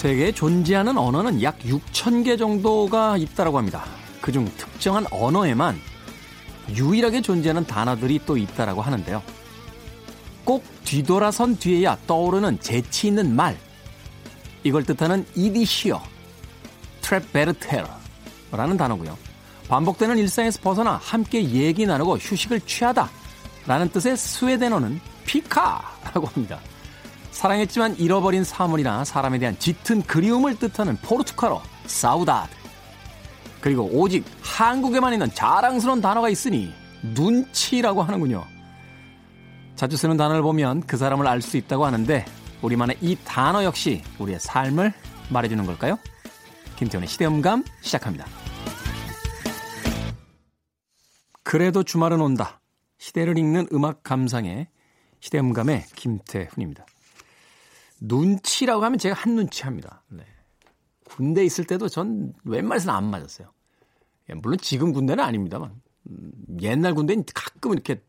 세계에 존재하는 언어는 약 6천 개 정도가 있다고 합니다. 그중 특정한 언어에만 유일하게 존재하는 단어들이 또 있다라고 하는데요. 꼭 뒤돌아선 뒤에야 떠오르는 재치 있는 말. 이걸 뜻하는 이디시어, 트랩베르테러라는 단어고요. 반복되는 일상에서 벗어나 함께 얘기 나누고 휴식을 취하다 라는 뜻의 스웨덴어는 피카라고 합니다. 사랑했지만 잃어버린 사물이나 사람에 대한 짙은 그리움을 뜻하는 포르투갈어 사우다드 그리고 오직 한국에만 있는 자랑스러운 단어가 있으니 눈치라고 하는군요. 자주 쓰는 단어를 보면 그 사람을 알 수 있다고 하는데 우리만의 이 단어 역시 우리의 삶을 말해주는 걸까요? 김태훈의 시대음감 시작합니다. 그래도 주말은 온다. 시대를 읽는 음악 감상의 시대음감의 김태훈입니다. 눈치라고 하면 제가 한 눈치 합니다. 네. 군대 있을 때도 전 웬만해서는 안 맞았어요. 예, 물론 지금 군대는 아닙니다만 음, 옛날 군대는 가끔 이렇게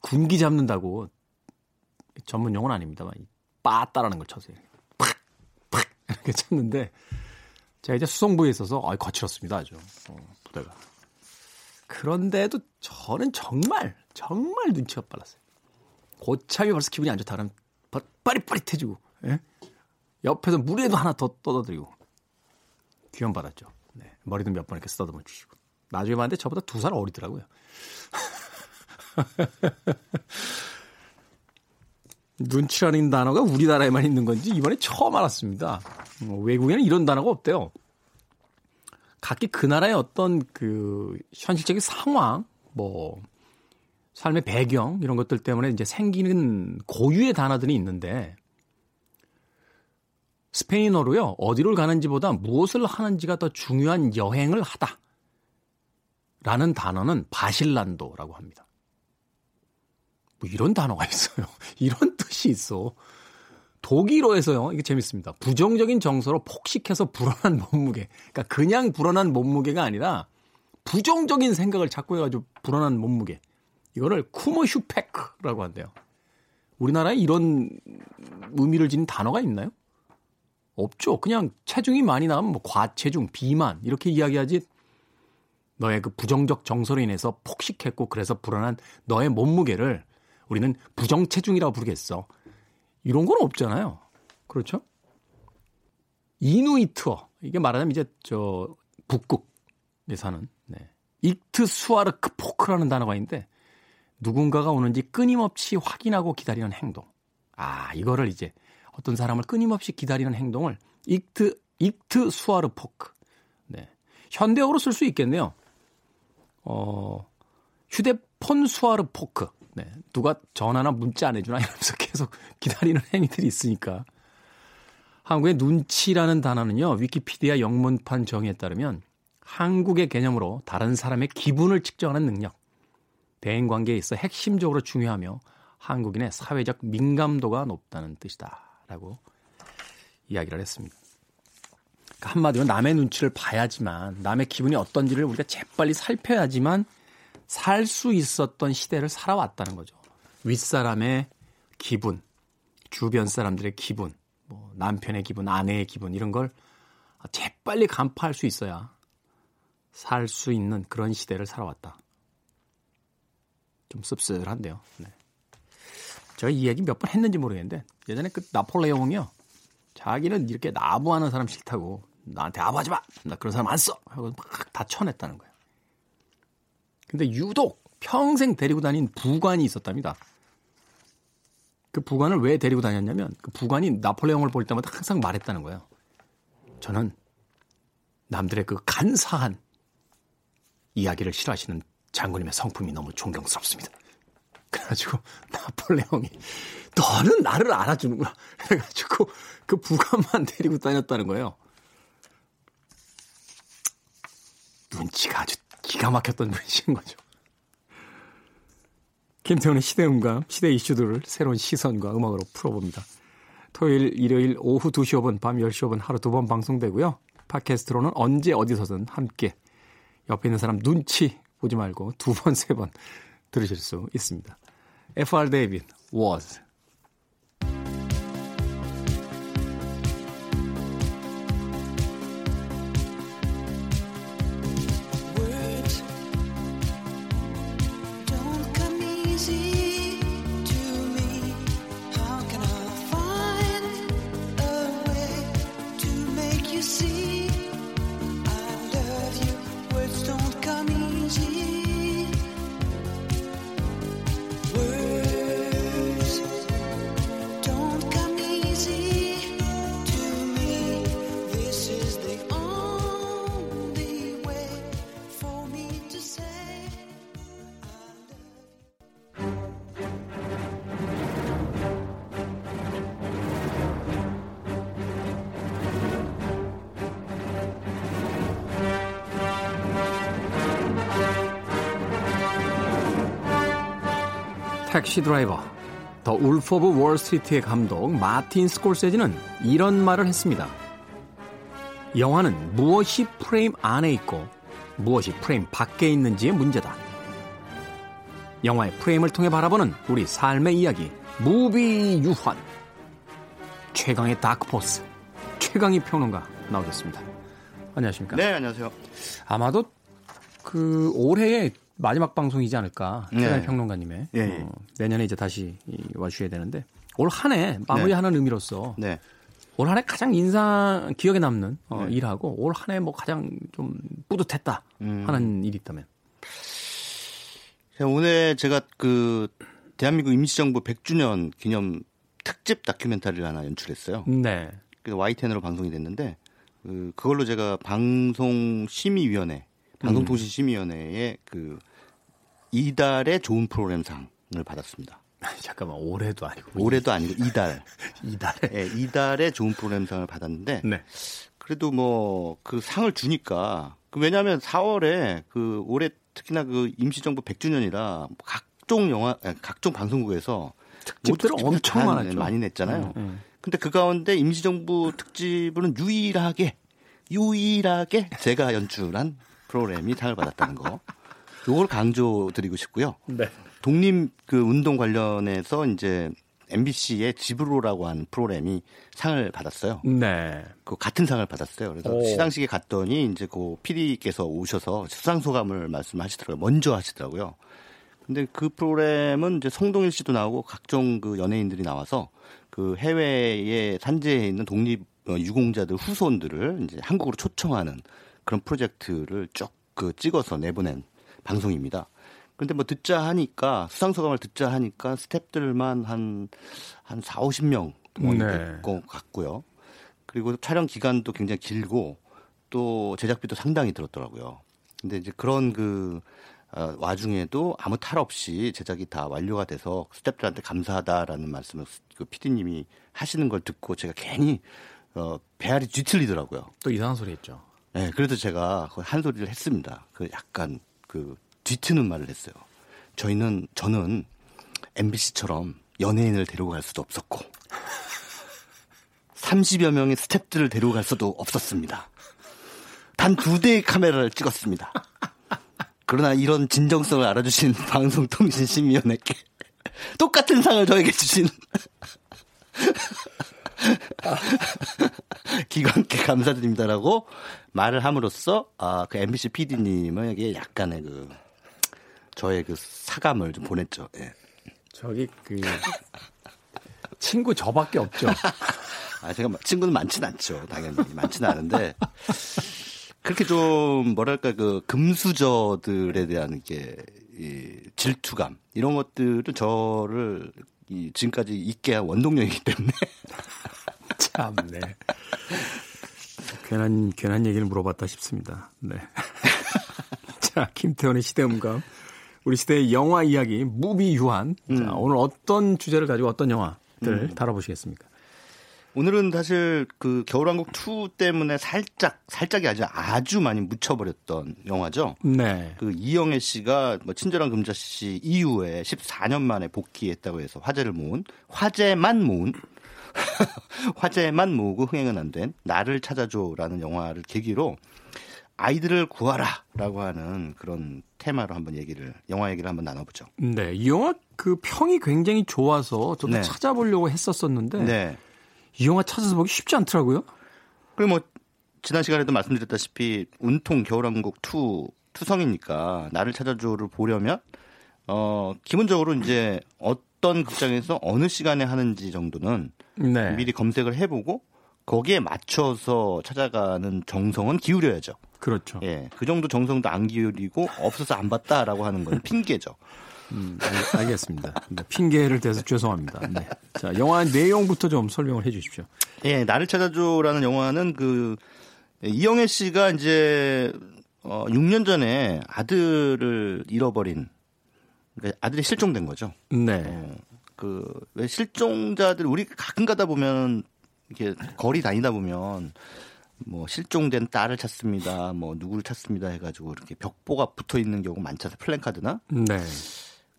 군기 잡는다고 전문 용어는 아닙니다만 빠따라는 걸 쳤어요. 팍! 팍! 이렇게 쳤는데 제가 이제 수송부에 있어서 아, 거칠었습니다. 아주 어, 부대가. 그런데도 저는 정말 정말 눈치가 빨랐어요. 고참이 벌써 기분이 안 좋다 그러면 빠릿빠릿해지고 예? 옆에서 물에도 하나 더 떠다드리고 귀염 받았죠. 네, 머리도 몇 번 이렇게 쓰다듬어 주시고 나중에 봤는데 저보다 두 살 어리더라고요. 눈치라는 단어가 우리나라에만 있는 건지 이번에 처음 알았습니다. 뭐 외국에는 이런 단어가 없대요. 각기 그 나라의 어떤 그 현실적인 상황, 뭐 삶의 배경 이런 것들 때문에 이제 생기는 고유의 단어들이 있는데 스페인어로요 어디를 가는지보다 무엇을 하는지가 더 중요한 여행을 하다. 라는 단어는 바실란도라고 합니다. 뭐 이런 단어가 있어요. 이런 뜻이 있어. 독일어에서요. 이게 재밌습니다. 부정적인 정서로 폭식해서 불안한 몸무게. 그러니까 그냥 불안한 몸무게가 아니라 부정적인 생각을 자꾸 해가지고 불안한 몸무게. 이거를 쿠모슈페크라고 한대요. 우리나라에 이런 의미를 지닌 단어가 있나요? 없죠. 그냥 체중이 많이 나면 뭐 과체중, 비만 이렇게 이야기하지. 너의 그 부정적 정서로 인해서 폭식했고 그래서 불안한 너의 몸무게를 우리는 부정체중이라고 부르겠어. 이런 건 없잖아요. 그렇죠? 이누이트어. 이게 말하자면 이제 저 북극에 사는 네. 익트수아르포크라는 단어가 있는데 누군가가 오는지 끊임없이 확인하고 기다리는 행동. 아, 이거를 이제 어떤 사람을 끊임없이 기다리는 행동을 익트 익트수아르포크. 네. 현대어로 쓸 수 있겠네요. 어, 휴대폰 수아르 포크. 네. 누가 전화나 문자 안 해주나 이러면서 계속 기다리는 행위들이 있으니까. 한국의 눈치라는 단어는요, 위키피디아 영문판 정의에 따르면 한국의 개념으로 다른 사람의 기분을 측정하는 능력, 대인 관계에 있어 핵심적으로 중요하며 한국인의 사회적 민감도가 높다는 뜻이다라고 이야기를 했습니다. 그러니까 한마디로 남의 눈치를 봐야지만 남의 기분이 어떤지를 우리가 재빨리 살펴야지만 살 수 있었던 시대를 살아왔다는 거죠. 윗사람의 기분, 주변 사람들의 기분, 뭐 남편의 기분, 아내의 기분 이런 걸 재빨리 간파할 수 있어야 살 수 있는 그런 시대를 살아왔다. 좀 씁쓸한데요. 네. 제가 이 얘기 몇 번 했는지 모르겠는데 예전에 그 나폴레옹이요. 자기는 이렇게 나부하는 사람 싫다고 나한테 아부하지 마. 나 그런 사람 안 써. 하고 막 다 쳐냈다는 거예요. 근데 유독 평생 데리고 다닌 부관이 있었답니다. 그 부관을 왜 데리고 다녔냐면 그 부관이 나폴레옹을 볼 때마다 항상 말했다는 거예요. 저는 남들의 그 간사한 이야기를 싫어하시는 장군님의 성품이 너무 존경스럽습니다. 그래가지고 나폴레옹이 너는 나를 알아주는구나. 그래가지고 그 부관만 데리고 다녔다는 거예요. 눈치가 아주 기가 막혔던 분이신 거죠. 김태훈의 시대음감, 시대 이슈들을 새로운 시선과 음악으로 풀어봅니다. 토요일, 일요일 오후 2시 5분, 밤 10시 5분 하루 두 번 방송되고요. 팟캐스트로는 언제 어디서든 함께 옆에 있는 사람 눈치 보지 말고 두 번, 세 번 들으실 수 있습니다. FR 데이빗, was. 택시 드라이버, 더 울프 오브 월스트리트의 감독 마틴 스콜세지는 이런 말을 했습니다. 영화는 무엇이 프레임 안에 있고 무엇이 프레임 밖에 있는지의 문제다. 영화의 프레임을 통해 바라보는 우리 삶의 이야기, 무비 유한. 최강의 다크포스, 최강의 평론가 나오셨습니다. 안녕하십니까? 네, 안녕하세요. 아마도 그 올해의 마지막 방송이지 않을까. 최강의 네. 평론가님의. 예, 예. 어, 내년에 이제 다시 이- 와주셔야 되는데 올 한 해 마무리하는 의미로서 네. 올한 해 가장 인상 기억에 남는 어, 네. 일하고 올 한 해 뭐 가장 좀 뿌듯했다 음. 하는 일이 있다면. 자, 오늘 제가 그 대한민국 임시정부 100주년 기념 특집 다큐멘터리를 하나 연출했어요. 네. 그래서 YTN으로 방송이 됐는데 그 그걸로 제가 방송 심의위원회, 방송통신심의위원회에 그 이달의 좋은 프로그램상을 받았습니다. 잠깐만 올해도 아니고 올해도 아니고 이달, 이달에. 예, 이달의 좋은 프로그램상을 받았는데 네. 그래도 뭐 그 상을 주니까 그 왜냐하면 4월에 그 올해 특히나 그 임시정부 100주년이라 각종 영화 아니, 각종 방송국에서 특집들을 모두 엄청 다 많았죠. 많이 냈잖아요. 음, 음. 근데 그 가운데 임시정부 특집은 유일하게 유일하게 제가 연출한 프로그램이 상을 받았다는 거. 요걸 강조드리고 싶고요. 네. 독립 그 운동 관련해서 이제 MBC의 지브로라고 하는 프로그램이 상을 받았어요. 네. 그 같은 상을 받았어요. 그래서 오. 시상식에 갔더니 이제 그 PD께서 오셔서 수상 소감을 말씀하시더라고요. 먼저 하시더라고요. 근데 그 프로그램은 이제 성동일 씨도 나오고 각종 그 연예인들이 나와서 그 해외에 산재해 있는 독립 어, 유공자들 후손들을 이제 한국으로 초청하는 그런 프로젝트를 쭉 그 찍어서 내보낸 방송입니다. 근데 뭐 듣자 하니까 수상 소감을 듣자 하니까 스탭들만 한 한 4, 50명 동원이 네. 될것 같고요. 그리고 촬영 기간도 굉장히 길고 또 제작비도 상당히 들었더라고요. 근데 이제 그런 그 어, 와중에도 아무 탈 없이 제작이 다 완료가 돼서 스태프들한테 감사하다라는 말씀을 그 PD님이 하시는 걸 듣고 제가 괜히 어, 배알이 뒤틀리더라고요. 또 이상한 소리 했죠. 네, 그래도 제가 한 소리를 했습니다. 그 약간 그 뒤트는 말을 했어요. 저희는 저는 MBC처럼 연예인을 데리고 갈 수도 없었고 30여 명의 스탭들을 데리고 갈 수도 없었습니다. 단 두 대의 카메라를 찍었습니다. 그러나 이런 진정성을 알아주신 방송통신심의위원회께 똑같은 상을 저에게 주신 기관께 감사드립니다라고 말을 함으로써 아, 그 MBC PD님에게 약간의 그 저의 그 사감을 좀 보냈죠. 예. 저기 그 친구 저밖에 없죠. 아, 제가 친구는 많진 않죠. 당연히. 많지는 않은데. 그렇게 좀, 뭐랄까, 그, 금수저들에 대한 게, 이, 질투감, 이런 것들은 저를 이, 지금까지 있게 한 원동력이기 때문에. 참네. 괜한 괜한 얘기를 물어봤다 싶습니다. 네. 자, 김태원의 시대음감. 우리 시대의 영화 이야기 무비 유한. 자, 오늘 어떤 주제를 가지고 어떤 영화들 다뤄보시겠습니까? 오늘은 사실 그 겨울왕국 2 때문에 살짝, 살짝이 아니라 아주 많이 묻혀버렸던 영화죠. 네. 그 이영애 씨가 뭐 친절한 금자 씨 이후에 14년 만에 복귀했다고 해서 화제를 모은 화제만 모은 화제만 모으고 흥행은 안 된 나를 찾아줘라는 영화를 계기로 아이들을 구하라라고 하는 그런 테마로 한번 얘기를 영화 얘기를 한번 나눠보죠. 네. 이 영화 그 평이 굉장히 좋아서 저도 네. 찾아보려고 했었었는데 네. 이 영화 찾아서 보기 쉽지 않더라고요. 그리고 뭐 지난 시간에도 말씀드렸다시피 운통 겨울왕국 2 투성이니까 나를 찾아줘를 보려면 어 기본적으로 이제 어떤 극장에서 어느 시간에 하는지 정도는 네. 미리 검색을 해보고 거기에 맞춰서 찾아가는 정성은 기울여야죠. 그렇죠. 예, 그 정도 정성도 안 기울이고 없어서 안 봤다라고 하는 건 핑계죠. 음, 알, 알겠습니다. 네, 핑계를 대서 죄송합니다. 네. 자, 영화 내용부터 좀 설명을 해 주십시오. 예, 나를 찾아줘라는 영화는 그 이영애 씨가 이제 어 6년 전에 아들을 잃어버린 그러니까 아들이 실종된 거죠. 네. 어, 그왜 실종자들 우리 가끔 가다 보면 이렇게 거리 다니다 보면 뭐 실종된 딸을 찾습니다. 뭐 누구를 찾습니다 해가지고 이렇게 벽보가 붙어 있는 경우 많잖아요. 플랜카드나. 네.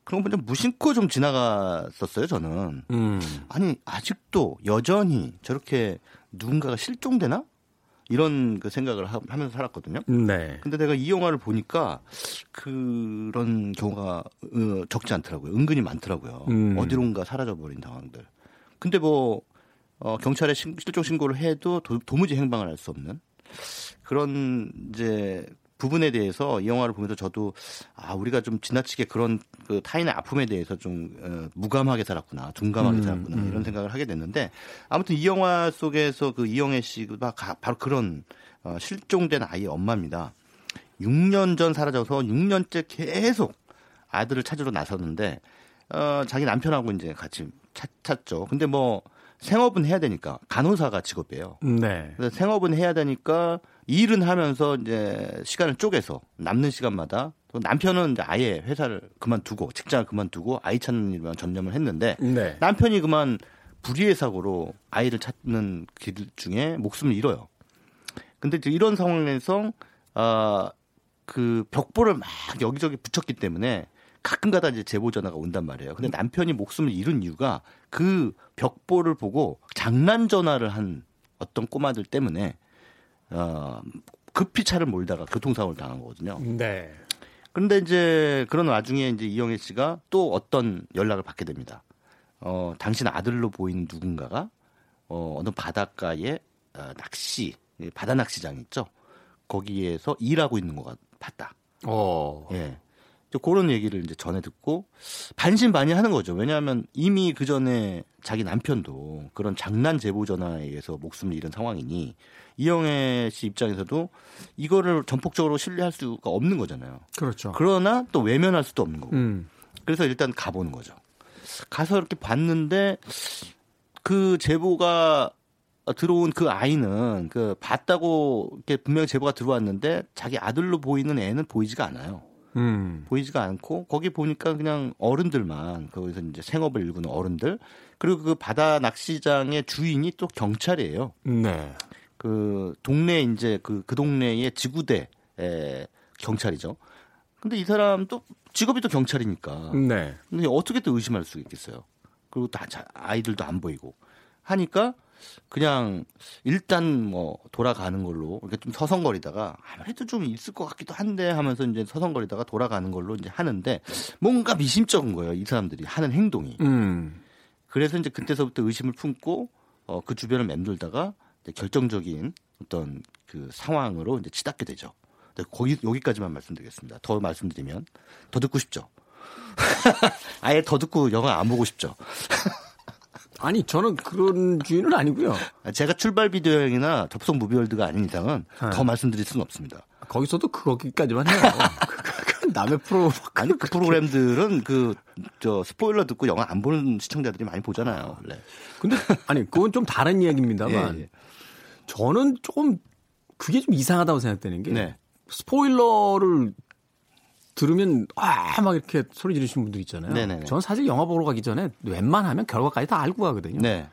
그런 거좀 무심코 좀 지나갔었어요, 저는. 음. 아니, 아직도 여전히 저렇게 누군가가 실종되나? 이런 그 생각을 하, 면서 살았거든요. 네. 근데 내가 이 영화를 보니까 그런 경우가 어, 적지 않더라고요. 은근히 많더라고요. 음. 어디론가 사라져버린 상황들. 근데 뭐 어, 경찰에 신, 실종 신고를 해도 도, 무지 행방을 할수 없는 그런 이제 부분에 대해서 이 영화를 보면서 저도 아 우리가 좀 지나치게 그런 그 타인의 아픔에 대해서 좀 어, 무감하게 살았구나, 둔감하게 음, 살았구나 음. 이런 생각을 하게 됐는데 아무튼 이 영화 속에서 그 이영애 씨가 바로 그런 어, 실종된 아이의 엄마입니다. 6년 전 사라져서 6년째 계속 아들을 찾으러 나섰는데 어, 자기 남편하고 이제 같이 찾, 찾죠. 근데 뭐 생업은 해야 되니까 간호사가 직업이에요. 네. 그래서 생업은 해야 되니까 일은 하면서 이제 시간을 쪼개서 남는 시간마다 또 남편은 이제 아예 회사를 그만두고 직장을 그만두고 아이 찾는 일만 전념을 했는데 네. 남편이 그만 불의의 사고로 아이를 찾는 길 중에 목숨을 잃어요. 근데 이제 이런 상황에서 아그 벽보를 막 여기저기 붙였기 때문에 가끔가다 이제 제보 전화가 온단 말이에요. 근데 남편이 목숨을 잃은 이유가 그 벽보를 보고 장난 전화를 한 어떤 꼬마들 때문에 어, 급히 차를 몰다가 교통사고를 당한 거거든요. 네. 그런데 이제 그런 와중에 이제 이영애 씨가 또 어떤 연락을 받게 됩니다. 어, 당신 아들로 보이는 누군가가 어, 어느 바닷가에 어, 낚시, 바다 낚시장 있죠. 거기에서 일하고 있는 것 같다. 어. 예. 그런 얘기를 이제 전해 듣고 반신반의하는 거죠. 왜냐하면 이미 그 전에 자기 남편도 그런 장난 제보 전화에 의해서 목숨을 잃은 상황이니 이영애 씨 입장에서도 이거를 전폭적으로 신뢰할 수가 없는 거잖아요. 그렇죠. 그러나 또 외면할 수도 없는 거고. 음. 그래서 일단 가보는 거죠. 가서 이렇게 봤는데 그 제보가 들어온 그 아이는 그 봤다고 이렇게 분명히 제보가 들어왔는데 자기 아들로 보이는 애는 보이지가 않아요. 음. 보이지가 않고 거기 보니까 그냥 어른들만 거기서 이제 생업을 일구는 어른들 그리고 그 바다 낚시장의 주인이 또 경찰이에요. 네. 그 동네 이제 그, 그 동네의 지구대 에, 경찰이죠. 근데 이 사람 또 직업이 또 경찰이니까. 네. 근데 어떻게 또 의심할 수 있겠어요? 그리고 다 아이들도 안 보이고 하니까 그냥 일단 뭐 돌아가는 걸로 이렇게 좀 서성거리다가 아무래도 좀 있을 것 같기도 한데 하면서 이제 서성거리다가 돌아가는 걸로 이제 하는데 뭔가 미심쩍은 거예요. 이 사람들이 하는 행동이. 음. 그래서 이제 그때서부터 의심을 품고 어, 그 주변을 맴돌다가 결정적인 어떤 그 상황으로 이제 치닫게 되죠. 거기 여기까지만 말씀드리겠습니다. 더 말씀드리면 더 듣고 싶죠. 아예 더 듣고 영화 안 보고 싶죠. 아니 저는 그런 주의는 아니고요. 제가 출발 비디오형이나 접속 무비월드가 아닌 이상은 네. 더 말씀드릴 수는 없습니다. 거기서도 거기까지만 해요. 남의 프로 아니 그 프로그램들은 그 저 스포일러 듣고 영화 안 보는 시청자들이 많이 보잖아요. 원래. 근데 아니 그건 좀 다른 이야기입니다만 예, 예. 저는 조금 그게 좀 이상하다고 생각되는 게 네. 스포일러를 들으면 아 막 이렇게 소리 지르시는 분들 있잖아요. 네네네. 저는 사실 영화 보러 가기 전에 웬만하면 결과까지 다 알고 가거든요. 네.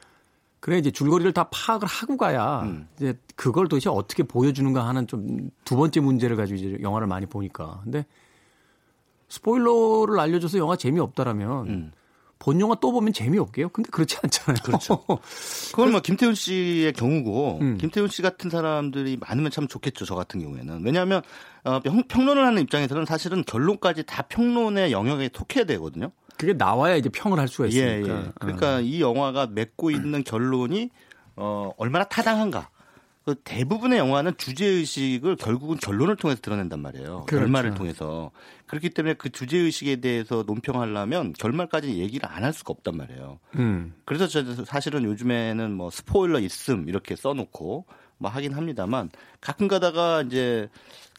그래 이제 줄거리를 다 파악을 하고 가야 음. 이제 그걸 도대체 어떻게 보여주는가 하는 좀 두 번째 문제를 가지고 이제 영화를 많이 보니까. 근데 스포일러를 알려줘서 영화 재미없다라면 음. 본 영화 또 보면 재미없게요? 근데 그렇지 않잖아요. 그렇죠. 그건 뭐 김태훈 씨의 경우고 음. 김태훈 씨 같은 사람들이 많으면 참 좋겠죠. 저 같은 경우에는. 왜냐하면 어, 평론을 하는 입장에서는 사실은 결론까지 다 평론의 영역에 속해야 되거든요. 그게 나와야 이제 평을 할 수가 있으니까. 예, 예. 그러니까 어. 이 영화가 맺고 있는 결론이 어, 얼마나 타당한가. 그 대부분의 영화는 주제 의식을 결국은 결론을 통해서 드러낸단 말이에요. 그렇죠. 결말을 통해서 그렇기 때문에 그 주제 의식에 대해서 논평하려면 결말까지 얘기를 안 할 수가 없단 말이에요. 음. 그래서 저 사실은 요즘에는 뭐 스포일러 있음 이렇게 써놓고 뭐 하긴 합니다만 가끔 가다가 이제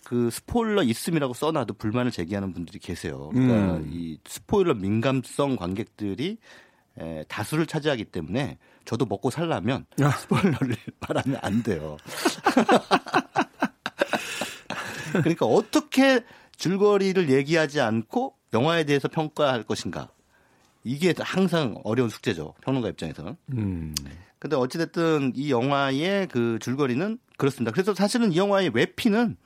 그 스포일러 있음이라고 써놔도 불만을 제기하는 분들이 계세요. 그러니까 음. 이 스포일러 민감성 관객들이 에, 다수를 차지하기 때문에 저도 먹고 살려면 스포일러를 말하면 안 돼요. 그러니까 어떻게 줄거리를 얘기하지 않고 영화에 대해서 평가할 것인가. 이게 항상 어려운 숙제죠. 평론가 입장에서는. 음. 근데 어찌됐든 이 영화의 그 줄거리는 그렇습니다. 그래서 사실은 이 영화의 외피는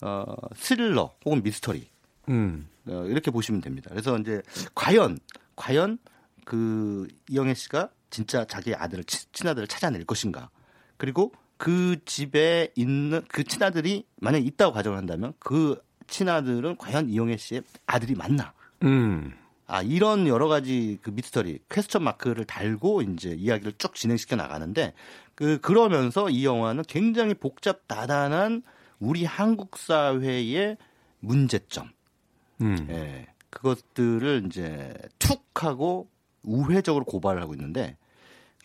어, 스릴러 혹은 미스터리 음. 어, 이렇게 보시면 됩니다. 그래서 이제 과연 과연 그 이영애 씨가 진짜 자기 아들을 치- 친아들을 찾아낼 것인가? 그리고 그 집에 있는 그 친아들이 만약 에 있다고 가정을 한다면 그 친아들은 과연 이영애 씨의 아들이 맞나? 음. 아 이런 여러 가지 그 미스터리 퀘스천 마크를 달고 이제 이야기를 쭉 진행시켜 나가는데 그 그러면서 이 영화는 굉장히 복잡 다단한 우리 한국 사회의 문제점 음. 예, 그것들을 이제 툭 하고 우회적으로 고발을 하고 있는데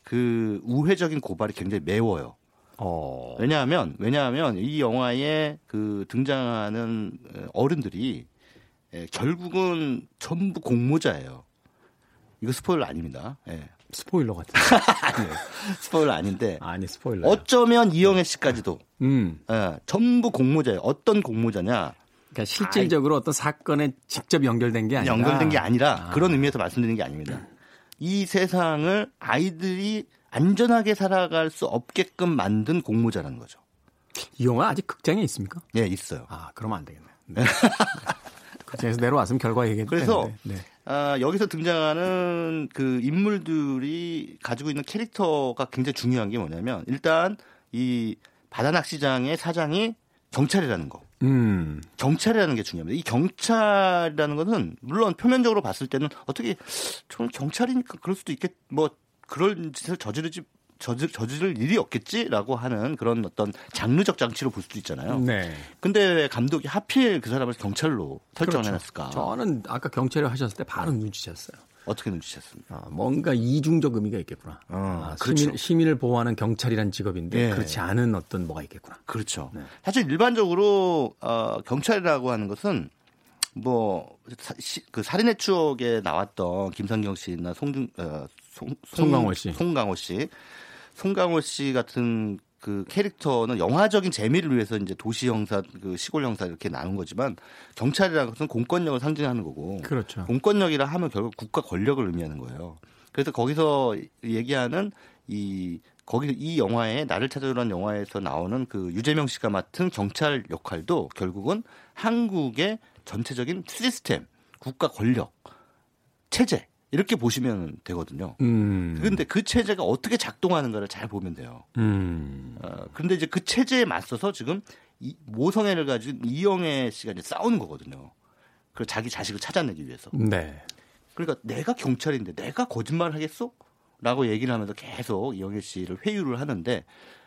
그 우회적인 고발이 굉장히 매워요. 어. 왜냐하면 왜냐하면 이 영화에 그 등장하는 어른들이 예, 결국은 전부 공모자예요. 이거 스포일러 아닙니다. 예. 스포일러 같은. 아니에요. 스포일러 아닌데 아니 스포일러. 어쩌면 이영애 씨까지도 음. 예, 전부 공모자예요. 어떤 공모자냐? 그러니까 실질적으로 어떤 사건에 직접 연결된 게 아니라 연결된 게 아니라 아. 그런 의미에서 말씀드리는 게 아닙니다. 이 세상을 아이들이 안전하게 살아갈 수 없게끔 만든 공모자라는 거죠. 이 영화 아직 극장에 있습니까? 예, 있어요. 아, 그러면 안 되겠네. 네. 극장에서 내려왔으면 결과 얘기했 그래서 네. 아, 여기서 등장하는 그 인물들이 가지고 있는 캐릭터가 굉장히 중요한 게 뭐냐면 일단 이 바다낚시장의 사장이 경찰이라는 거. 음. 경찰이라는 게 중요합니다. 이 경찰이라는 것은 물론 표면적으로 봤을 때는 어떻게 저는 경찰이니까 그럴 수도 있겠 뭐 그럴 짓을 저지르지 저지, 저지를 일이 없겠지라고 하는 그런 어떤 장르적 장치로 볼 수도 있잖아요. 네. 근데 왜 감독이 하필 그 사람을 경찰로 설정을 그렇죠. 해놨을까? 저는 아까 경찰을 하셨을 때 바로 눈치챘어요. 어떻게 눈치챘습니까? 아, 뭔가 이중적 의미가 있겠구나. 어, 아, 그렇죠. 시민, 시민을 보호하는 경찰이란 직업인데 예. 그렇지 않은 어떤 뭐가 있겠구나. 그렇죠. 네. 사실 일반적으로 어, 경찰이라고 하는 것은 뭐 그 살인의 추억에 나왔던 김상경 씨나 송중 어, 송, 송- 송강호 씨. 송강호 씨, 송강호 씨 같은 그 캐릭터는 영화적인 재미를 위해서 이제 도시 형사, 그 시골 형사 이렇게 나눈 거지만 경찰이라는 것은 공권력을 상징하는 거고 그렇죠. 공권력이라 하면 결국 국가 권력을 의미하는 거예요. 그래서 거기서 얘기하는 이 거기 이 영화에 나를 찾아주라는 영화에서 나오는 그 유재명 씨가 맡은 경찰 역할도 결국은 한국의 전체적인 시스템, 국가 권력, 체제 이렇게 보시면 되거든요. 음. 그런데 그 체제가 어떻게 작동하는가를 잘 보면 돼요. 음. 어, 그런데 이제 그 체제에 맞서서 지금 이 모성애를 가진 이영애 씨가 이제 싸우는 거거든요. 그 자기 자식을 찾아내기 위해서. 네. 그러니까 내가 경찰인데 내가 거짓말을 하겠어? 라고 얘기를 하면서 계속 이영애 씨를 회유를 하는데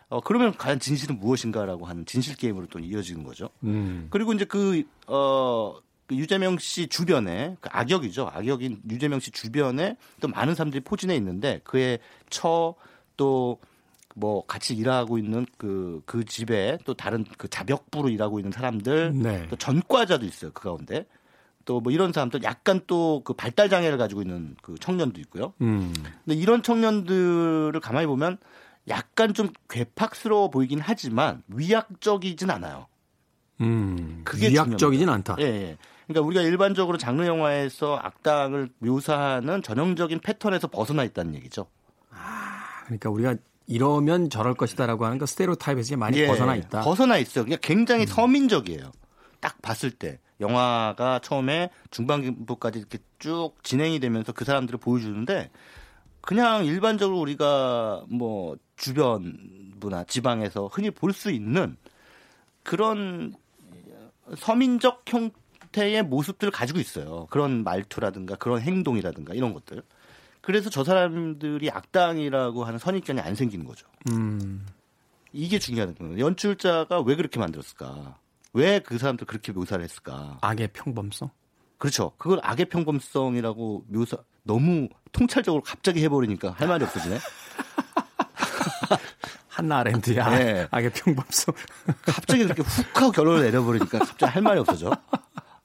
어 그러면 과연 진실은 무엇인가라고 하는 진실 게임으로 또 이어지는 거죠. 음. 그리고 이제 그, 어, 그 유재명 씨 주변에, 그 악역이죠. 악역인 유재명 씨 주변에 또 많은 사람들이 포진해 있는데 그의 처, 또, 뭐, 같이 일하고 있는 그, 그 집에 또 다른 그 자벽부로 일하고 있는 사람들, 네. 또 전과자도 있어요. 그 가운데. 또 뭐 이런 사람들 약간 또 그 발달 장애를 가지고 있는 그 청년도 있고요. 음. 근데 이런 청년들을 가만히 보면 약간 좀 괴팍스러워 보이긴 하지만 위약적이진 않아요. 음. 그게 위약적이진 않다. 예, 예. 그러니까 우리가 일반적으로 장르 영화에서 악당을 묘사하는 전형적인 패턴에서 벗어나 있다는 얘기죠. 그러니까 우리가 이러면 저럴 것이다라고 하는 그 스테레오타입에서 많이 예, 벗어나 있다. 음. 벗어나 있어요. 그냥 굉장히 서민적이에요. 딱 봤을 때 영화가 처음에 중반부까지 이렇게 쭉 진행이 되면서 그 사람들을 보여주는데 그냥 일반적으로 우리가 뭐 주변부나 지방에서 흔히 볼 수 있는 그런 서민적 형 태의 모습들을 가지고 있어요. 그런 말투라든가 그런 행동이라든가 이런 것들. 그래서 저 사람들이 악당이라고 하는 선입견이 안 생기는 거죠. 음. 이게 중요한 거예요. 연출자가 왜 그렇게 만들었을까? 왜 그 사람들 그렇게 묘사를 했을까? 악의 평범성? 그렇죠. 그걸 악의 평범성이라고 묘사 너무 통찰적으로 갑자기 해버리니까 할 말이 없어지네. 한나 아렌드야. 네. 악의 평범성. 갑자기 그렇게 훅 하고 결론을 내려버리니까 갑자기 할 말이 없어져.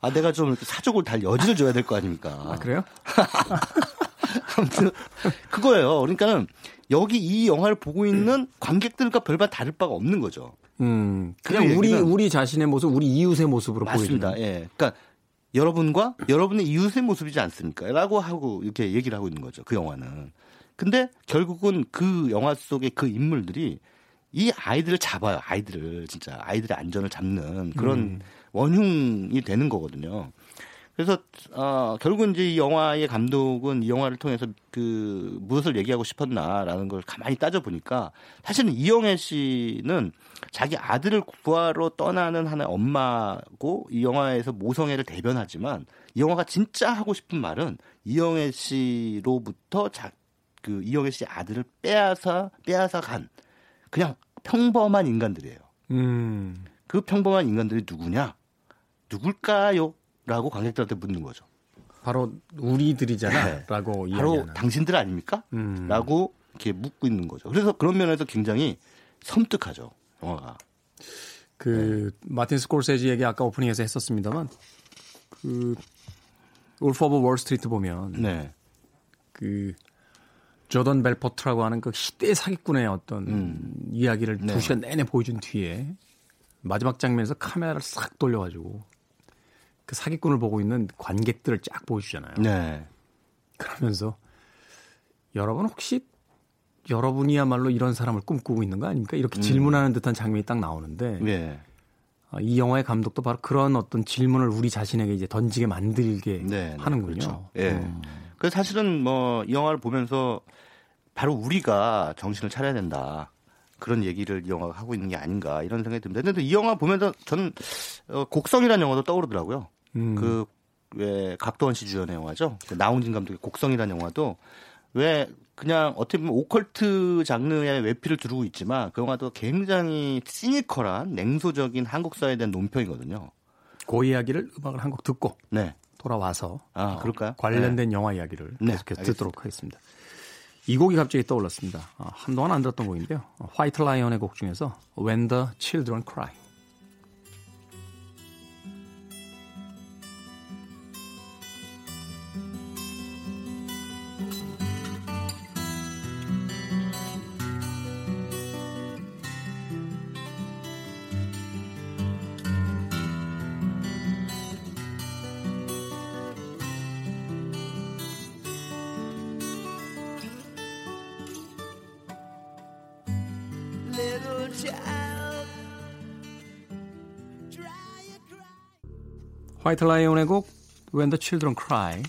아, 내가 좀 사족을 달 여지를 줘야 될 거 아닙니까? 아, 그래요? 아무튼 그거예요. 그러니까는 여기 이 영화를 보고 있는 관객들과 별반 다를 바가 없는 거죠. 음. 그 그냥 우리 얘기는- 우리 자신의 모습, 우리 이웃의 모습으로. 보여주는. 예. 그러니까 여러분과 여러분의 이웃의 모습이지 않습니까? 라고 하고 이렇게 얘기를 하고 있는 거죠. 그 영화는. 근데 결국은 그 영화 속의 그 인물들이 이 아이들을 잡아요. 아이들을 진짜 아이들의 안전을 잡는 그런 음. 원흉이 되는 거거든요. 그래서 어, 결국은 이제 이 영화의 감독은 이 영화를 통해서 그 무엇을 얘기하고 싶었나라는 걸 가만히 따져 보니까 사실은 이영애 씨는 자기 아들을 구하러 떠나는 하나의 엄마고 이 영화에서 모성애를 대변하지만 이 영화가 진짜 하고 싶은 말은 이영애 씨로부터 자, 그 이영애 씨 아들을 빼앗아 빼앗아 간 그냥 평범한 인간들이에요. 음. 그 평범한 인간들이 누구냐? 누굴까요? 라고 관객들한테 묻는 거죠. 바로 우리들이잖아. 네. 라고 바로 이야기하는. 당신들 아닙니까? 음. 라고 이렇게 묻고 있는 거죠. 그래서 그런 면에서 굉장히 섬뜩하죠. 영화가. 그 마틴 스콜세지 얘기 아까 오프닝에서 했었습니다만 그 울프 오브 월스트리트 보면 네. 그 조던 벨포트라고 하는 그 시대 사기꾼의 어떤 음. 이야기를 네. 두 시간 내내 보여준 뒤에 마지막 장면에서 카메라를 싹 돌려가지고 그 사기꾼을 보고 있는 관객들을 쫙 보여주잖아요. 네. 그러면서 여러분 혹시 여러분이야말로 이런 사람을 꿈꾸고 있는 거 아닙니까? 이렇게 음. 질문하는 듯한 장면이 딱 나오는데 네. 아, 이 영화의 감독도 바로 그런 어떤 질문을 우리 자신에게 이제 던지게 만들게 네, 네, 하는군요. 그렇죠. 예. 음. 그래서 사실은 뭐이 영화를 보면서 바로 우리가 정신을 차려야 된다. 그런 얘기를 이 영화가 하고 있는 게 아닌가 이런 생각이 듭니다. 근데 이 영화 보면서 저는 어, 곡성이라는 영화도 떠오르더라고요. 음. 그왜 각도원 씨 주연의 영화죠. 그 나홍진 감독의 곡성이라는 영화도 왜 그냥 어떻게 보면 오컬트 장르의 외피를 두르고 있지만 그 영화도 굉장히 시니컬한 냉소적인 한국 사회에 대한 논평이거든요. 그 이야기를 음악을 한 곡 듣고 네. 돌아와서 아, 어, 그럴까요? 관련된 영화 이야기를 네, 계속해서 알겠습니다. 듣도록 하겠습니다. 이 곡이 갑자기 떠올랐습니다. 아, 한동안 안 들었던 곡인데요. 어, 화이트 라이언의 곡 중에서 When the Children Cry. White Lion의 곡 When the Children Cry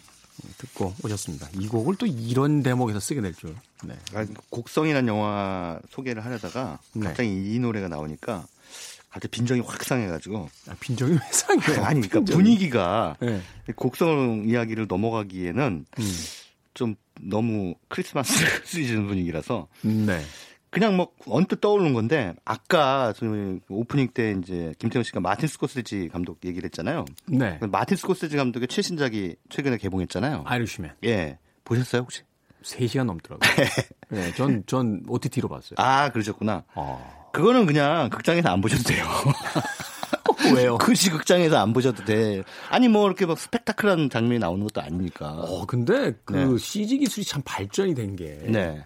듣고 오셨습니다. 이 곡을 또 이런 대목에서 쓰게 될 줄. 네. 아, 곡성이라는 영화 소개를 하려다가 네. 갑자기 이 노래가 나오니까 갑자기 빈정이 확 상해가지고 아, 빈정이 왜 상해요? 아니 그러니까 빈정이. 분위기가 네. 곡성 이야기를 넘어가기에는 음. 좀 너무 크리스마스 시즌 분위기라서 네. 그냥 뭐 언뜻 떠오르는 건데 아까 저희 오프닝 때 이제 김태형 씨가 마틴 스코세지 감독 얘기를 했잖아요. 네. 마틴 스코세지 감독의 최신작이 최근에 개봉했잖아요. 아이리쉬맨. 예 보셨어요 혹시? 3시간 넘더라고요. 네, 전, 전 OTT로 봤어요. 아 그러셨구나. 아. 그거는 그냥 극장에서 안 보셔도 돼요. 왜요? 굳이 극장에서 안 보셔도 돼. 아니 뭐 이렇게 막 스펙타클한 장면이 나오는 것도 아니니까. 어, 근데 그 네. CG 기술이 참 발전이 된 게. 네.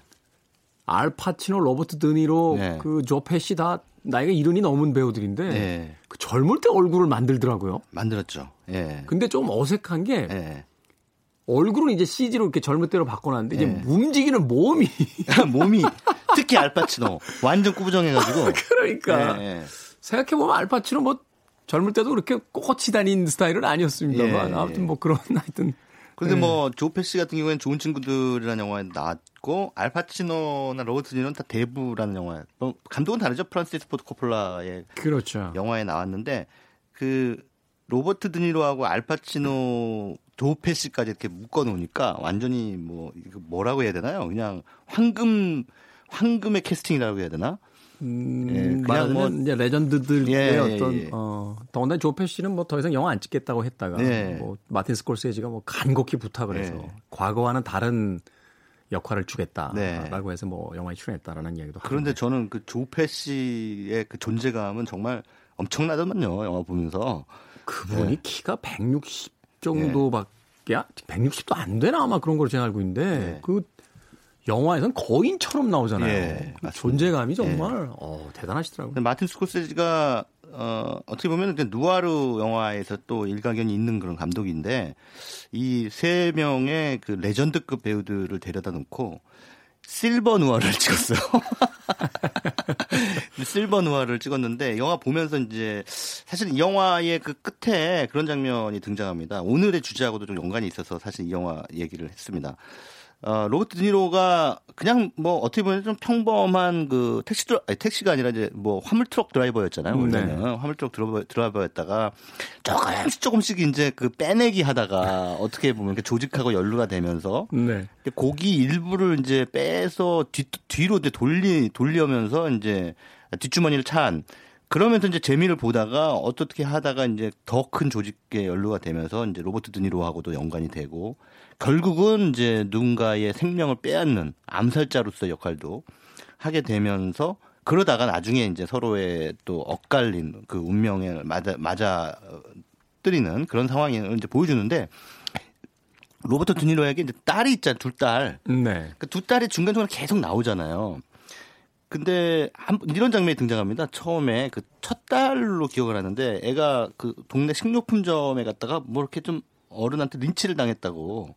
알파치노, 로버트 드니로, 네. 그조 패시 다 나이가 이른이 넘은 배우들인데 네. 그 젊을 때 얼굴을 만들더라고요. 만들었죠. 예. 근데 좀 어색한 게 예. 얼굴은 이제 CG로 이렇게 젊을 때로 바꿔놨는데 이제 네. 움직이는 몸이 몸이 특히 알파치노 완전 꾸부정해가지고. 그러니까 예, 예. 생각해 보면 알파치노 뭐 젊을 때도 그렇게 꼿꼿이 다닌 스타일은 아니었습니다만 예, 예. 아무튼 뭐 그런 하여튼 근데 네. 뭐 조페시 같은 경우에는 좋은 친구들이라는 영화에 나왔고 알파치노나 로버트 드 니로는 다 대부라는 영화에 뭐 감독은 다르죠 프란시스 포드 코폴라의 그렇죠. 영화에 나왔는데 그 로버트 드니로하고 알파치노 조페시까지 이렇게 묶어 놓으니까 완전히 뭐 뭐라고 해야 되나요? 그냥 황금 황금의 캐스팅이라고 해야 되나? 음, 예, 그냥 뭐- 이제 레전드들의 예, 어떤 예, 예. 어 더군다나 조페 씨는 뭐 더 이상 영화 안 찍겠다고 했다가 예. 뭐 마틴 스콜세지가 뭐 간곡히 부탁을 해서 예. 과거와는 다른 역할을 네. 주겠다라고 해서 뭐 영화에 출연했다라는 이야기도 그런데 하던데. 저는 그 조페시의 그 존재감은 정말 엄청나더만요. 영화 보면서. 그분이 네. 키가 160 정도밖에 160도 안 되나 아마 그런 걸로 제가 알고 있는데 네. 그 영화에선 거인처럼 나오잖아요. 예, 그. 존재감이 정말 어, 대단하시더라고요. 마틴 스코세지가 어, 어떻게 보면 이제 누아르 영화에서 또 일가견이 있는 그런 감독인데 이 세 명의 그 레전드급 배우들을 데려다 놓고 실버 누아르를 찍었어요. 실버 누아를 찍었는데 영화 보면서 이제 사실 이 영화의 그 끝에 그런 장면이 등장합니다. 오늘의 주제하고도 좀 연관이 있어서 사실 이 영화 얘기를 했습니다. 어, 로버트 드니로가 그냥 뭐 어떻게 보면 좀 평범한 그 택시 드라, 아니, 택시가 아니라 이제 뭐 화물 트럭 드라이버였잖아요. 원래는 네. 화물 트럭 드라이버, 드라이버였다가 조금씩 조금씩 이제 그 빼내기 하다가 어떻게 보면 조직하고 연루가 되면서 네. 고기 일부를 이제 빼서 뒤, 뒤로 이제 돌리, 돌려면서 이제 뒷주머니를 찬 그러면서 이제 재미를 보다가 어떻게 하다가 이제 더 큰 조직에 연루가 되면서 이제 로버트 드니로하고도 연관이 되고 결국은 이제 누군가의 생명을 빼앗는 암살자로서 역할도 하게 되면서 그러다가 나중에 이제 서로의 또 엇갈린 그 운명에 맞아, 맞아 뜨리는 그런 상황을 이제 보여주는데 로버트 드니로에게 이제 딸이 있잖아요. 둘 딸. 네. 그두 딸이 중간중간 계속 나오잖아요. 근데 한, 이런 장면이 등장합니다. 처음에 그첫 딸로 기억을 하는데 애가 그 동네 식료품점에 갔다가 뭐 이렇게 좀 어른한테 린치를 당했다고.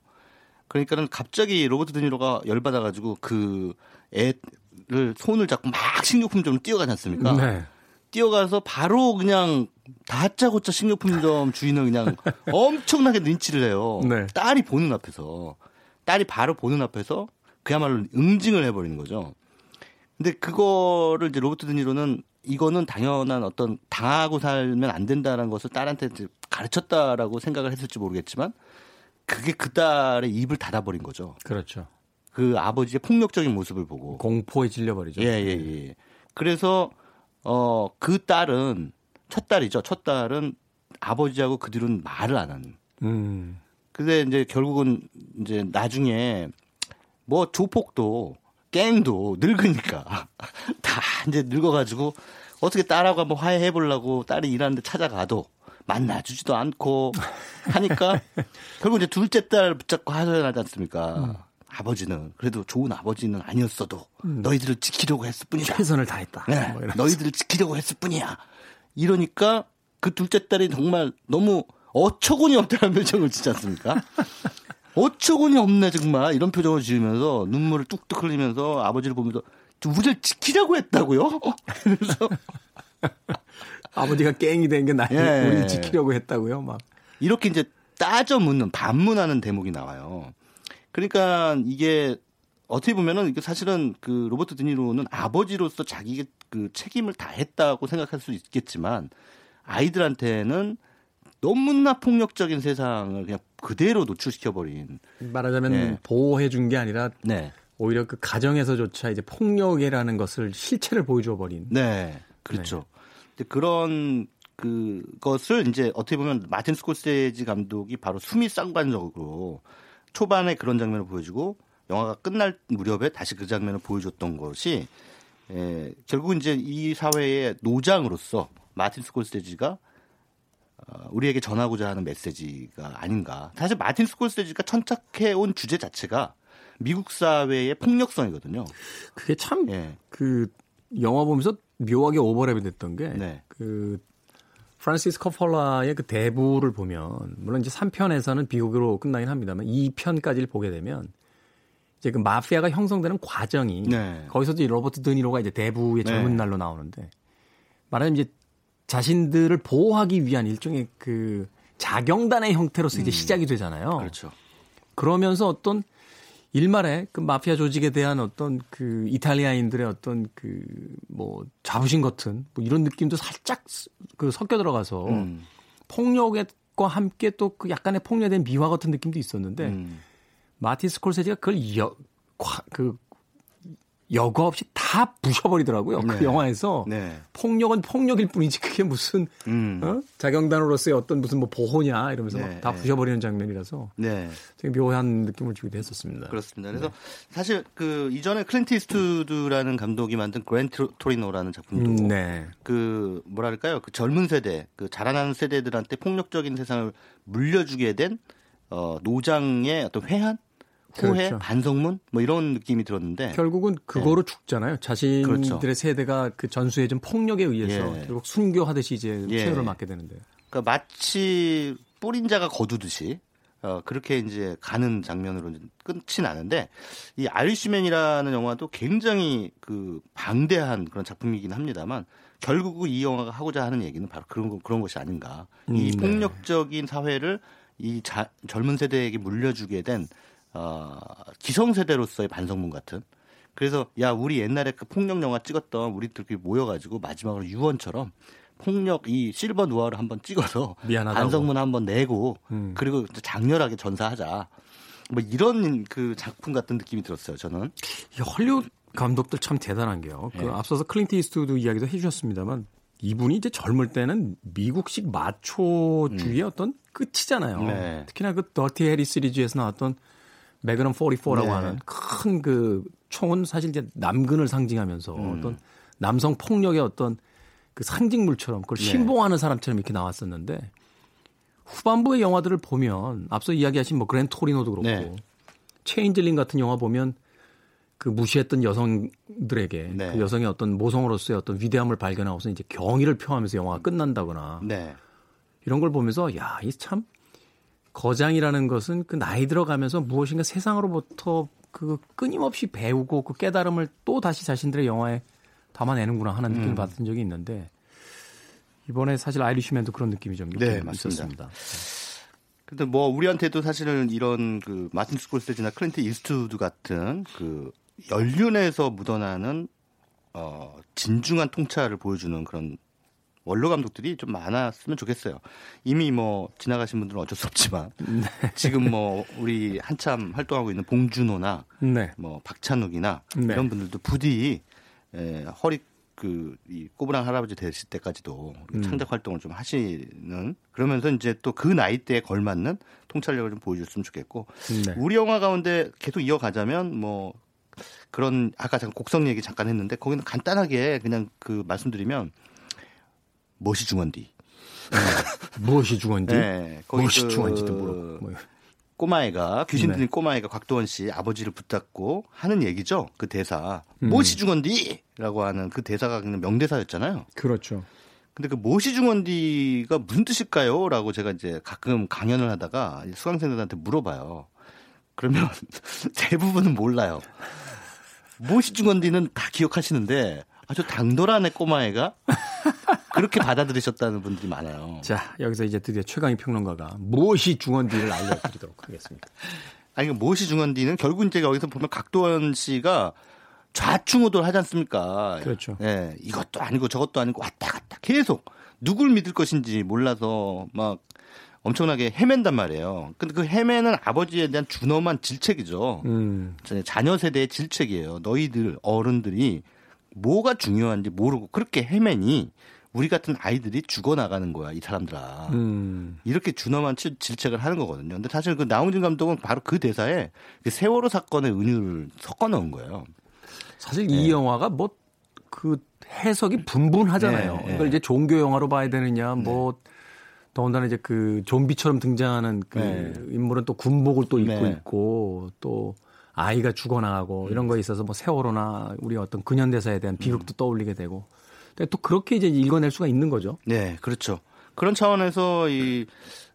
그러니까는 갑자기 로버트 드니로가 열받아가지고 그 애를 손을 잡고 막 식료품점을 뛰어가지 않습니까? 네. 뛰어가서 바로 그냥 다짜고짜 식료품점 주인을 그냥 엄청나게 린치를 해요. 네. 딸이 보는 앞에서 딸이 바로 보는 앞에서 그야말로 응징을 해버리는 거죠. 근데 그거를 이제 로버트 드니로는 이거는 당연한 어떤 당하고 살면 안 된다는 것을 딸한테 가르쳤다라고 생각을 했을지 모르겠지만 그게 그 딸의 입을 닫아버린 거죠. 그렇죠. 그 아버지의 폭력적인 모습을 보고. 공포에 질려버리죠. 예, 예, 예. 그래서 어, 그 딸은 첫 딸이죠. 첫 딸은 아버지하고 그 뒤로는 말을 안 하는. 음. 근데 이제 결국은 이제 나중에 뭐 조폭도 갱도 늙으니까 다 이제 늙어가지고 어떻게 딸하고 한번 화해해 보려고 딸이 일하는데 찾아가도 만나주지도 않고 하니까 결국 이제 둘째 딸 붙잡고 하소연하지 않습니까? 아버지는 그래도 좋은 아버지는 아니었어도 너희들을 지키려고 했을 뿐이다. 최선을 다했다. 네, 뭐. 너희들을 지키려고 했을 뿐이야. 이러니까 그 둘째 딸이 정말 너무 어처구니 없다는 표정을 짓지 않습니까? 어처구니 없네 정말 이런 표정을 지으면서 눈물을 뚝뚝 흘리면서 아버지를 보면서 우리를 지키려고 했다고요? 그래서 아버지가 깽이 된 게 나를 예. 우리를 지키려고 했다고요. 막. 이렇게 이제 따져 묻는 반문하는 대목이 나와요. 그러니까 이게 어떻게 보면은 이게 사실은 그 로버트 드니로는 아버지로서 자기의 그 책임을 다했다고 생각할 수 있겠지만 아이들한테는 너무나 폭력적인 세상을 그냥 그대로 노출시켜 버린. 말하자면 예. 보호해 준 게 아니라 네, 오히려 그 가정에서조차 이제 폭력이라는 것을 실체를 보여줘 버린. 네, 그렇죠. 근데 그런 그것을 이제 어떻게 보면 마틴 스콜세지 감독이 바로 수미상관적으로 초반에 그런 장면을 보여주고 영화가 끝날 무렵에 다시 그 장면을 보여줬던 것이 에, 결국 이제 이 사회의 노장으로서 마틴 스콜세지가 어, 우리에게 전하고자 하는 메시지가 아닌가. 사실 마틴 스콜세지가 천착해 온 주제 자체가 미국 사회의 폭력성이거든요. 그게 참그 예. 영화 보면서 묘하게 오버랩이 됐던 게 네. 그 프란시스 코폴라의 그 대부를 보면 물론 이제 3편에서는 비극으로 끝나긴 합니다만 2편까지를 보게 되면 이제 그 마피아가 형성되는 과정이 네. 거기서도 이 로버트 드니로가 이제 대부의 네. 젊은 날로 나오는데 말하자면 이제 자신들을 보호하기 위한 일종의 그 자경단의 형태로서 이제 시작이 되잖아요. 음. 그렇죠. 그러면서 어떤 일말에 그 마피아 조직에 대한 어떤 그 이탈리아인들의 어떤 그 뭐 자부심 같은 뭐 이런 느낌도 살짝 그 섞여 들어가서 음. 폭력과 함께 또 그 약간의 폭력된 미화 같은 느낌도 있었는데 음. 마틴 스콜세지가 그걸 여, 과- 그 여과 없이 다 부셔버리더라고요. 그 네. 영화에서 네. 폭력은 폭력일 뿐이지 그게 무슨 음. 어? 자경단으로서의 어떤 무슨 뭐 보호냐 이러면서 네, 막다 네. 부셔버리는 장면이라서 네. 되게 묘한 느낌을 주기도 했었습니다. 그렇습니다. 그래서 사실 그 이전에 클린트 이스트우드라는 감독이 만든 그랜 토- 토리노라는 작품도 음, 네. 그 뭐랄까요? 그 젊은 세대, 그 자라나는 세대들한테 폭력적인 세상을 물려주게 된 어, 노장의 어떤 회한, 후회, 그렇죠. 반성문 뭐 이런 느낌이 들었는데 결국은 그거로 죽잖아요. 자신들의 네. 그렇죠. 세대가 그 전수해 준 폭력에 의해서 예. 결국 순교하듯이 이제 예. 최후를 맞게 되는데. 그러니까 마치 뿌린 자가 거두듯이 어, 그렇게 이제 가는 장면으로 끝이 나는데 이 아이리시맨이라는 영화도 굉장히 그 방대한 그런 작품이긴 합니다만 결국 이 영화가 하고자 하는 얘기는 바로 그런 거- 그런 것이 아닌가. 이 음, 네. 폭력적인 사회를 이 자- 젊은 세대에게 물려주게 된 어, 기성세대로서의 반성문 같은. 그래서 야 우리 옛날에 그 폭력 영화 찍었던 우리들끼리 모여가지고 마지막으로 유언처럼 폭력 이 실버 누아를 한번 찍어서 미안하다고. 반성문 한번 내고 음. 그리고 장렬하게 전사하자. 뭐 이런 그 작품 같은 느낌이 들었어요. 저는. 이 헐리우드 감독들 참 대단한 게요. 그 네. 앞서서 클린트 이스트우드 이야기도 해주셨습니다만 이분이 이제 젊을 때는 미국식 마초주의의 어떤 끝이잖아요. 음. 네. 특히나 그 더티 해리 시리즈에서 나왔던 매그넘 44라고 네. 하는 큰 그 총은 사실 이제 남근을 상징하면서 음. 어떤 남성 폭력의 어떤 그 상징물처럼 그걸 네. 신봉하는 사람처럼 이렇게 나왔었는데 후반부의 영화들을 보면 앞서 이야기하신 뭐 그랜 토리노도 그렇고 네. 체인즐링 같은 영화 보면 그 무시했던 여성들에게 네. 그 여성의 어떤 모성으로서의 어떤 위대함을 발견하고서 이제 경의를 표하면서 영화가 끝난다거나 네. 이런 걸 보면서 야, 이 참 거장이라는 것은 그 나이 들어가면서 무엇인가 세상으로부터 그 끊임없이 배우고 그 깨달음을 또 다시 자신들의 영화에 담아내는구나 하는 음. 느낌을 받은 적이 있는데 이번에 사실 아이리시맨도 그런 느낌이 좀 네. 있었습니다. 근데 뭐 우리한테도 사실은 이런 그 마틴 스콜세지나 클린트 이스트우드 같은 그 연륜에서 묻어나는 어 진중한 통찰을 보여주는 그런 원로 감독들이 좀 많았으면 좋겠어요. 이미 뭐 지나가신 분들은 어쩔 수 없지만 네. 지금 뭐 우리 한참 활동하고 있는 봉준호나 네. 뭐 박찬욱이나 네. 이런 분들도 부디 에, 허리 그이 꼬부랑 할아버지 되실 때까지도 음. 창작 활동을 좀 하시는 그러면서 이제 또 그 나이대에 걸맞는 통찰력을 좀 보여줬으면 좋겠고 네. 우리 영화 가운데 계속 이어가자면 뭐 그런 아까 잠깐 곡성 얘기 잠깐 했는데 거기는 간단하게 그냥 그 말씀드리면 멋이 중원디 무엇이 중원지? 네, 무엇이 그 중원지도 모르고. 뭐. 꼬마애가 귀신 네. 들린 꼬마애가 곽도원 씨 아버지를 붙잡고 하는 얘기죠. 그 대사. 음. 무엇이 중원디라고 하는 그 대사가 그냥 명대사였잖아요. 그렇죠. 근데 그 무엇이 중원디가 무슨 뜻일까요?라고 제가 이제 가끔 강연을 하다가 수강생들한테 물어봐요. 그러면 대부분은 몰라요. 무엇이 중원디는 다 기억하시는데 아주 당돌한 애 꼬마애가 그렇게 받아들이셨다는 분들이 많아요. 자, 여기서 이제 드디어 최강희 평론가가 무엇이 중원디를 알려드리도록 하겠습니다. 아니 그 무엇이 중요한지는 결국 이제 여기서 보면 각도원 씨가 좌충우돌 하지 않습니까? 그렇죠. 예, 이것도 아니고 저것도 아니고 왔다 갔다 계속 누굴 믿을 것인지 몰라서 막 엄청나게 헤맨단 말이에요. 근데 그 헤매는 아버지에 대한 준엄한 질책이죠. 음, 자녀 세대의 질책이에요. 너희들 어른들이 뭐가 중요한지 모르고 그렇게 헤매니 우리 같은 아이들이 죽어나가는 거야 이 사람들아. 음. 이렇게 준엄한 질- 질책을 하는 거거든요. 근데 사실 그 나훈진 감독은 바로 그 대사에 그 세월호 사건의 은유를 섞어 넣은 거예요. 사실 이 영화가 뭐 그 해석이 분분하잖아요. 네, 네. 이걸 이제 종교 영화로 봐야 되느냐, 뭐 더군다나 이제 그 좀비처럼 등장하는 그 네. 인물은 또 군복을 또 입고 네. 있고 또 아이가 죽어나가고 이런 거에 있어서 뭐 세월호나 우리 어떤 근현대사에 대한 비극도 떠올리게 되고 또 그렇게 이제 읽어낼 수가 있는 거죠. 네, 그렇죠. 그런 차원에서 이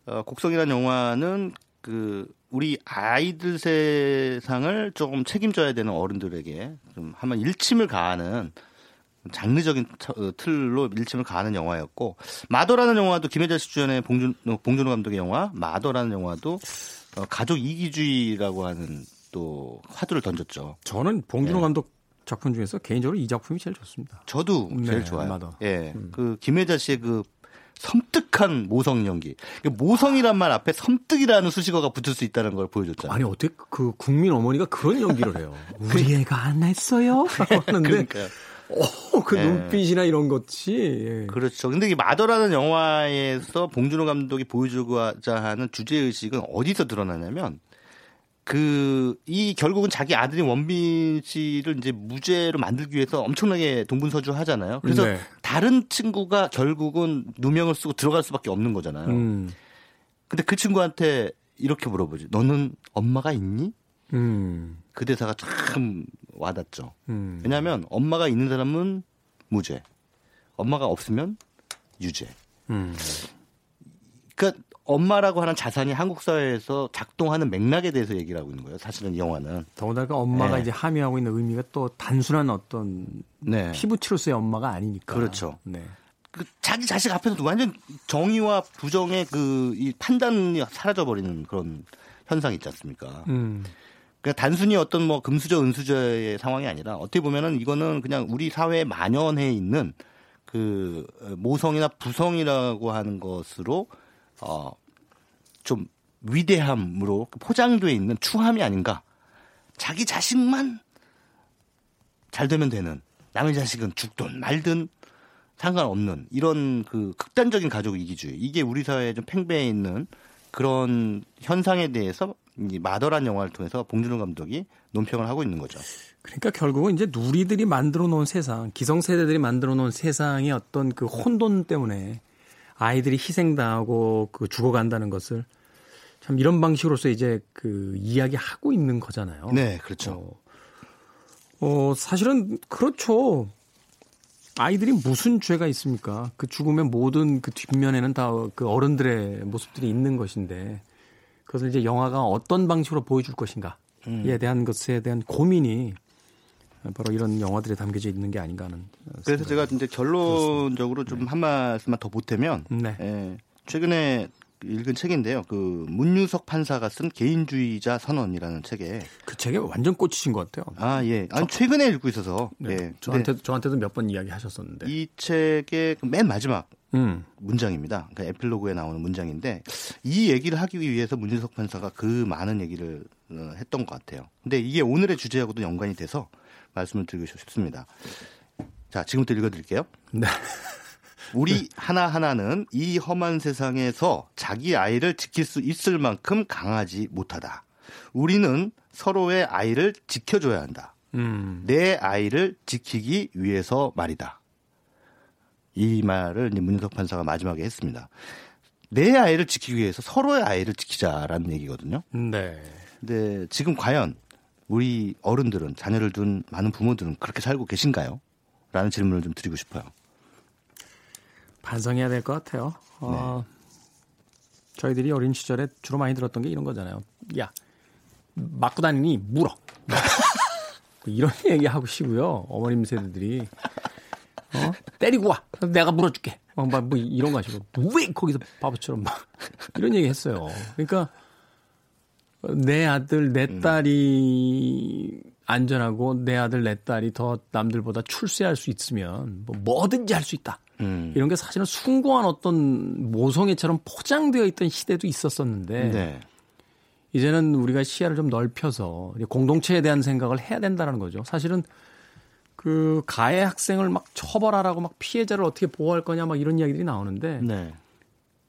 어, 곡성이라는 영화는 그 우리 아이들 세상을 조금 책임져야 되는 어른들에게 좀 한번 일침을 가하는 장르적인 차- 어, 틀로 일침을 가하는 영화였고 마더라는 영화도 김혜자 씨 주연의 봉준 어, 봉준호 감독의 영화 마더라는 영화도 어, 가족 이기주의라고 하는 또 화두를 던졌죠. 저는 봉준호 네. 감독 작품 중에서 개인적으로 이 작품이 제일 좋습니다. 저도 네, 제일 좋아요. 마더. 예, 그 김혜자 씨의 그 섬뜩한 모성 연기. 그 모성이란 말 앞에 섬뜩이라는 수식어가 붙을 수 있다는 걸 보여줬잖아요. 아니 어떻게 그 국민 어머니가 그런 연기를 해요? 우리 애가 안 했어요? 라고 하는데 그러니까요. 어, 그 네. 눈빛이나 이런 것이 예. 그렇죠. 근데 이 마더라는 영화에서 봉준호 감독이 보여주고자 하는 주제 의식은 어디서 드러나냐면 그 이 결국은 자기 아들이 원빈 씨를 이제 무죄로 만들기 위해서 엄청나게 동분서주 하잖아요. 그래서 네. 다른 친구가 결국은 누명을 쓰고 들어갈 수밖에 없는 거잖아요. 음, 근데 그 친구한테 이렇게 물어보지. 너는 엄마가 있니? 음, 그 대사가 참 와닿죠. 음. 왜냐하면 엄마가 있는 사람은 무죄, 엄마가 없으면 유죄. 음. 그러니까 엄마라고 하는 자산이 한국 사회에서 작동하는 맥락에 대해서 얘기를 하고 있는 거예요. 사실은 이 영화는. 더군다나 엄마가 네. 이제 함유하고 있는 의미가 또 단순한 어떤 네. 피부치로서의 엄마가 아니니까. 그렇죠. 네. 그 자기 자식 앞에서 완전 정의와 부정의 그 이 판단이 사라져 버리는 그런 현상이 있지 않습니까? 음. 그러니까 단순히 어떤 뭐 금수저 은수저의 상황이 아니라 어떻게 보면은 이거는 그냥 우리 사회에 만연해 있는 그 모성이나 부성이라고 하는 것으로 어 좀 위대함으로 포장돼 있는 추함이 아닌가. 자기 자식만 잘 되면 되는 남의 자식은 죽든 말든 상관없는 이런 그 극단적인 가족 이기주의 이게 우리 사회에 좀 팽배해 있는 그런 현상에 대해서 이 마더란 영화를 통해서 봉준호 감독이 논평을 하고 있는 거죠. 그러니까 결국은 이제 누리들이 만들어 놓은 세상, 기성세대들이 만들어 놓은 세상의 어떤 그 혼돈 때문에 아이들이 희생당하고 그 죽어간다는 것을 참 이런 방식으로서 이제 그 이야기하고 있는 거잖아요. 네, 그렇죠. 어, 어, 사실은 그렇죠. 아이들이 무슨 죄가 있습니까? 그 죽음의 모든 그 뒷면에는 다 그 어른들의 모습들이 있는 것인데 그것을 이제 영화가 어떤 방식으로 보여줄 것인가에 음. 대한 것에 대한 고민이 바로 이런 영화들에 담겨져 있는 게 아닌가 하는. 그래서 제가 이제 결론적으로 좀 한 말씀만 더 보태면 네. 예, 최근에 읽은 책인데요. 그 문유석 판사가 쓴 개인주의자 선언이라는 책에 그 책에 완전 꽂히신 것 같아요. 아 예, 아니 최근에 읽고 있어서 네. 예, 저한테 저한테도 몇 번 이야기 하셨었는데. 이 책의 그맨 마지막 음. 문장입니다. 그 에필로그에 나오는 문장인데 이 얘기를 하기 위해서 문진석 판사가 그 많은 얘기를 어, 했던 것 같아요. 근데 이게 오늘의 주제하고도 연관이 돼서 말씀을 드리고 싶습니다. 자, 지금부터 읽어드릴게요. 네. 우리 하나하나는 이 험한 세상에서 자기 아이를 지킬 수 있을 만큼 강하지 못하다. 우리는 서로의 아이를 지켜줘야 한다. 음. 내 아이를 지키기 위해서 말이다. 이 말을 문석 판사가 마지막에 했습니다. 내 아이를 지키기 위해서 서로의 아이를 지키자라는 얘기거든요. 네. 근데 지금 과연 우리 어른들은 자녀를 둔 많은 부모들은 그렇게 살고 계신가요? 라는 질문을 좀 드리고 싶어요. 반성해야 될 것 같아요. 어, 저희들이 어린 시절에 주로 많이 들었던 게 이런 거잖아요. 야, 맞고 다니니 물어. 이런 얘기 하고 시고요. 어머님 세대들이 어? 때리고 와. 내가 물어줄게. 어, 막뭐 이런 거 하시고 왜 거기서 바보처럼 막 이런 얘기 했어요. 그러니까 내 아들 내 딸이 안전하고 내 아들 내 딸이 더 남들보다 출세할 수 있으면 뭐 뭐든지 할 수 있다. 음. 이런 게 사실은 숭고한 어떤 모성애처럼 포장되어 있던 시대도 있었었는데 네. 이제는 우리가 시야를 좀 넓혀서 공동체에 대한 생각을 해야 된다는 거죠. 사실은 그 가해 학생을 막 처벌하라고 막 피해자를 어떻게 보호할 거냐 막 이런 이야기들이 나오는데 네.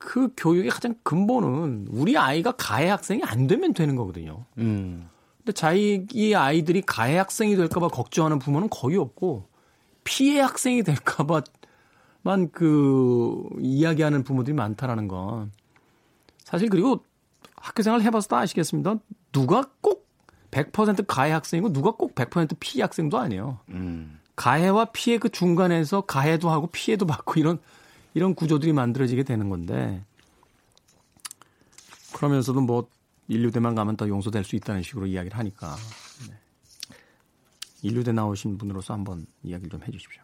그 교육의 가장 근본은 우리 아이가 가해 학생이 안 되면 되는 거거든요. 음. 근데 자기 아이들이 가해 학생이 될까봐 걱정하는 부모는 거의 없고 피해 학생이 될까봐만 그 이야기하는 부모들이 많다라는 건 사실 그리고 학교 생활 해봐서 다 아시겠습니다. 누가 꼭 100% 가해 학생이고 누가 꼭 100% 피해 학생도 아니에요. 음. 가해와 피해 그 중간에서 가해도 하고 피해도 받고 이런 이런 구조들이 만들어지게 되는 건데 그러면서도 뭐 인류대만 가면 더 용서될 수 있다는 식으로 이야기를 하니까 네. 인류대 나오신 분으로서 한번 이야기를 좀 해주십시오.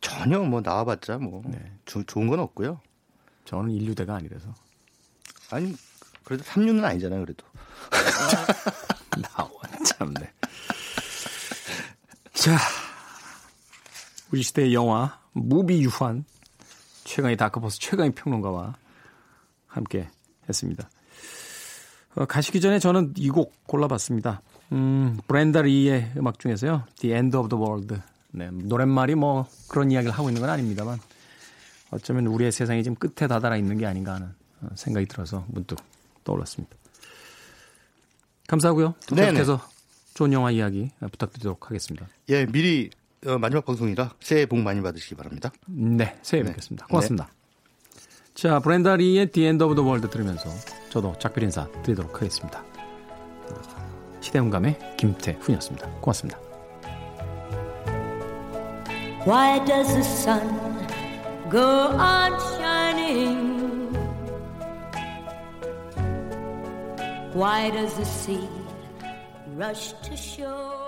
전혀 뭐 나와봤자 뭐 네. 조- 좋은 건 없고요. 저는 인류대가 아니라서 아니 그래도 3류는 아니잖아요. 그래도. 나와 참네. 자, 우리 시대의 영화 무비 유환 최강의 다크버스 최강의 평론가와 함께 했습니다. 어, 가시기 전에 저는 이 곡 골라봤습니다. 음, 브렌다 리의 음악 중에서요. The End of the World. 네, 노랫말이 뭐 그런 이야기를 하고 있는 건 아닙니다만 어쩌면 우리의 세상이 지금 끝에 다다라 있는 게 아닌가 하는 어, 생각이 들어서 문득 떠올랐습니다. 감사하고요. 계속해서 좋은 영화 이야기 부탁드리도록 하겠습니다. 예, 미리 어, 마지막 방송이라 새해 복 많이 받으시기 바랍니다. 네, 새해 네. 뵙겠습니다. 고맙습니다. 자, 브렌다 리의 The End of the World 들으면서 저도 작별 인사 드리도록 하겠습니다. 시대음감의 김태훈이었습니다. 고맙습니다. Why does the sun go on shining Why does the sea rush to shore?